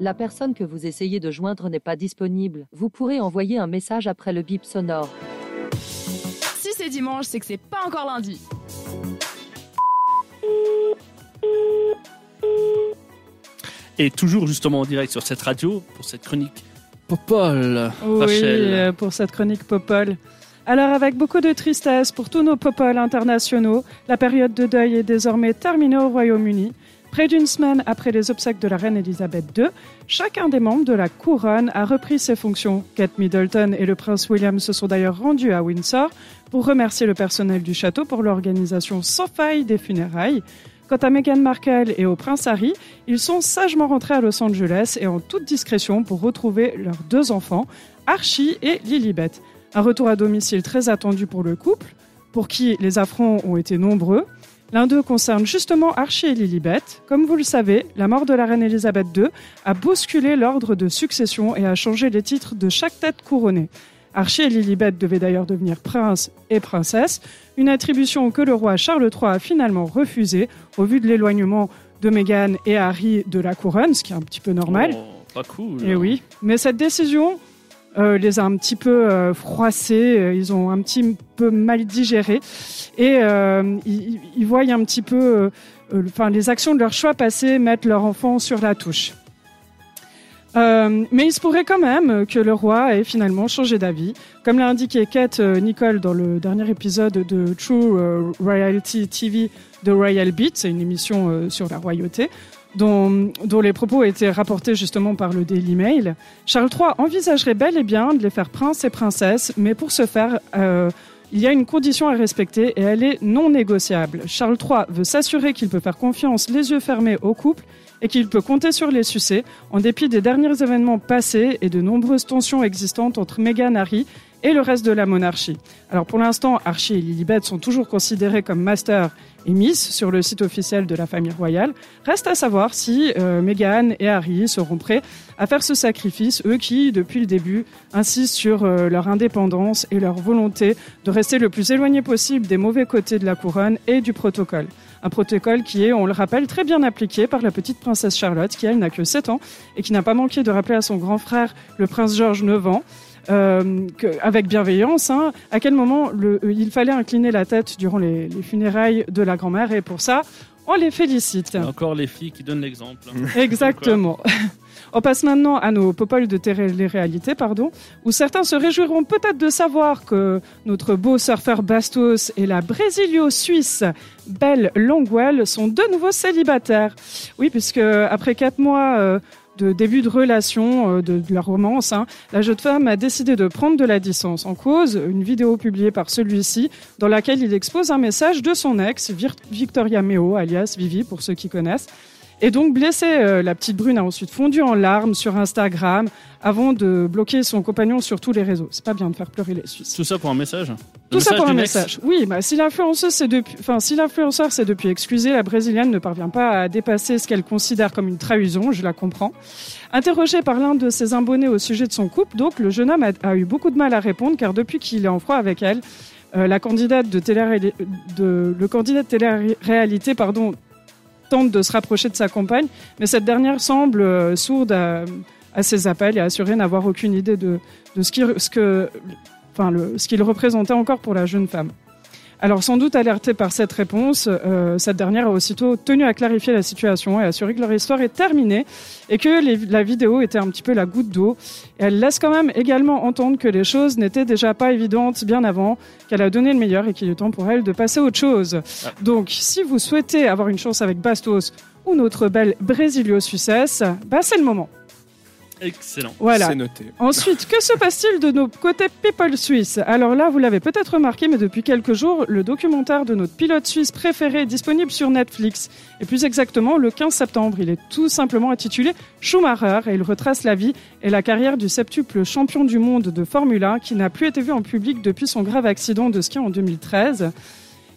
La personne que vous essayez de joindre n'est pas disponible. Vous pourrez envoyer un message après le bip sonore. Si c'est dimanche, c'est que c'est pas encore lundi. Et toujours justement en direct sur cette radio pour cette chronique Popol. Oui, Rachel. euh, pour cette chronique Popol. Alors, avec beaucoup de tristesse pour tous nos Popol internationaux, la période de deuil est désormais terminée au Royaume-Uni. Près d'une semaine après les obsèques de la reine Elisabeth II, chacun des membres de la couronne a repris ses fonctions. Kate Middleton et le prince William se sont d'ailleurs rendus à Windsor pour remercier le personnel du château pour l'organisation sans faille des funérailles. Quant à Meghan Markle et au prince Harry, ils sont sagement rentrés à Los Angeles et en toute discrétion pour retrouver leurs deux enfants, Archie et Lilibet. Un retour à domicile très attendu pour le couple, pour qui les affronts ont été nombreux. L'un d'eux concerne justement Archie et Lilibet. Comme vous le savez, la mort de la reine Elisabeth II a bousculé l'ordre de succession et a changé les titres de chaque tête couronnée. Archie et Lilibet devaient d'ailleurs devenir prince et princesse, une attribution que le roi Charles III a finalement refusée au vu de l'éloignement de Meghan et Harry de la couronne, ce qui est un petit peu normal. Oh, pas cool. Et oui, mais cette décision euh, les a un petit peu euh, froissés, euh, ils ont un petit peu mal digéré et ils, voient un petit peu, enfin les actions de leur choix passé mettre leur enfant sur la touche. Mais il se pourrait quand même que le roi ait finalement changé d'avis. Comme l'a indiqué Kate Nicole dans le dernier épisode de True Royalty TV de Royal Beat, c'est une émission sur la royauté, dont, les propos étaient rapportés justement par le Daily Mail. Charles III envisagerait bel et bien de les faire prince et princesse, mais pour ce faire, euh, il y a une condition à respecter et elle est non négociable. Charles III veut s'assurer qu'il peut faire confiance les yeux fermés au couple et qu'il peut compter sur les succès en dépit des derniers événements passés et de nombreuses tensions existantes entre Meghan Harry et le reste de la monarchie. Alors pour l'instant, Archie et Lilibet sont toujours considérés comme master et miss sur le site officiel de la famille royale. Reste à savoir si euh, Meghan et Harry seront prêts à faire ce sacrifice, eux qui, depuis le début, insistent sur euh, leur indépendance et leur volonté de rester le plus éloigné possible des mauvais côtés de la couronne et du protocole. Un protocole qui est, on le rappelle, très bien appliqué par la petite princesse Charlotte, qui elle n'a que 7 ans et qui n'a pas manqué de rappeler à son grand frère, le prince George, 9 ans, euh, avec bienveillance, hein, à quel moment euh, il fallait incliner la tête durant les, les funérailles de la grand-mère. Et pour ça, on les félicite. Et encore les filles qui donnent l'exemple. Exactement. On passe maintenant à nos popoles de télé-réalité, pardon, où certains se réjouiront peut-être de savoir que notre beau surfeur Bastos et la Brésilio-Suisse Belle Longwell sont de nouveau célibataires. Oui, puisque après quatre mois euh, de début de relation, euh, de, de la romance, hein, la jeune femme a décidé de prendre de la distance. En cause, une vidéo publiée par celui-ci, dans laquelle il expose un message de son ex, Victoria Meo, alias Vivi, pour ceux qui connaissent. Et donc blessée, euh, la petite brune a ensuite fondu en larmes sur Instagram avant de bloquer son compagnon sur tous les réseaux. C'est pas bien de faire pleurer les Suisses. Tout ça pour un message? Le Tout ça pour un message. Oui, bah, si l'influenceuse s'est depuis, enfin, si l'influenceur s'est depuis excusé, la brésilienne ne parvient pas à dépasser ce qu'elle considère comme une trahison, je la comprends. Interrogé par l'un de ses abonnés au sujet de son couple, donc, le jeune homme a, a eu beaucoup de mal à répondre car depuis qu'il est en froid avec elle, euh, la candidate de télé de, le candidat de télé-réalité, pardon, tente de se rapprocher de sa compagne, mais cette dernière semble euh, sourde à, ses appels et assurer n'avoir aucune idée de, ce qu'il représentait encore pour la jeune femme. Alors sans doute alertée par cette réponse, euh, cette dernière a aussitôt tenu à clarifier la situation et assurer que leur histoire est terminée et que les- la vidéo était un petit peu la goutte d'eau. Elle laisse quand même également entendre que les choses n'étaient déjà pas évidentes bien avant, qu'elle a donné le meilleur et qu'il est temps pour elle de passer à autre chose. Donc si vous souhaitez avoir une chance avec Bastos ou notre belle Brésilio-Suissesse, bah c'est le moment. Excellent. Voilà. C'est noté. Ensuite, que se passe-t-il de nos côtés people suisse Alors là, vous l'avez peut-être remarqué, mais depuis quelques jours, le documentaire de notre pilote suisse préféré est disponible sur Netflix. Et plus exactement, le 15 septembre. Il est tout simplement intitulé Schumacher et il retrace la vie et la carrière du septuple champion du monde de Formule 1 qui n'a plus été vu en public depuis son grave accident de ski en 2013.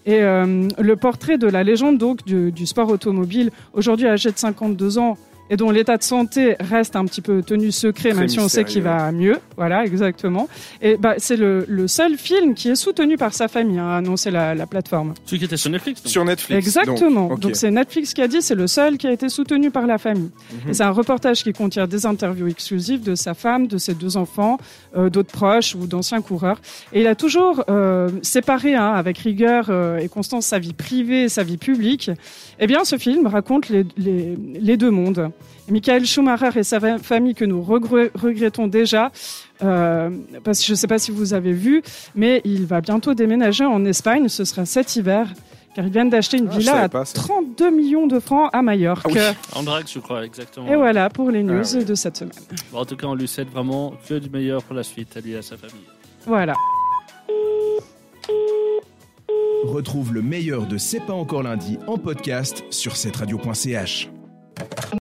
Et euh, le portrait de la légende donc du, du sport automobile, aujourd'hui âgé de 52 ans, et dont l'état de santé reste un petit peu tenu secret, Très même si on sait qu'il va mieux. Voilà, exactement. Et bah, c'est le, le seul film qui est soutenu par sa famille, hein, a annoncé la, la plateforme. Celui qui était sur Netflix. donc. Sur Netflix. Exactement. Donc, c'est Netflix qui a dit, c'est le seul qui a été soutenu par la famille. Et c'est un reportage qui contient des interviews exclusives de sa femme, de ses deux enfants, euh, d'autres proches ou d'anciens coureurs. Et il a toujours euh, séparé hein, avec rigueur euh, et constance sa vie privée et sa vie publique. Eh bien, ce film raconte les, les, les deux mondes. Michael Schumacher et sa fa- famille que nous regre- regrettons déjà, euh, parce que je ne sais pas si vous avez vu, mais il va bientôt déménager en Espagne. Ce sera cet hiver. Car ils viennent d'acheter une Ah, villa à pas, ça. 32 millions de francs à Majorque. Ah oui. En drague, je crois, exactement. Et voilà pour les news Ah de cette semaine. Bon, en tout cas, on lui souhaite vraiment que du meilleur pour la suite, à lui et à sa famille. Voilà. Retrouve le meilleur de C'est pas encore lundi en podcast sur cette radio.ch.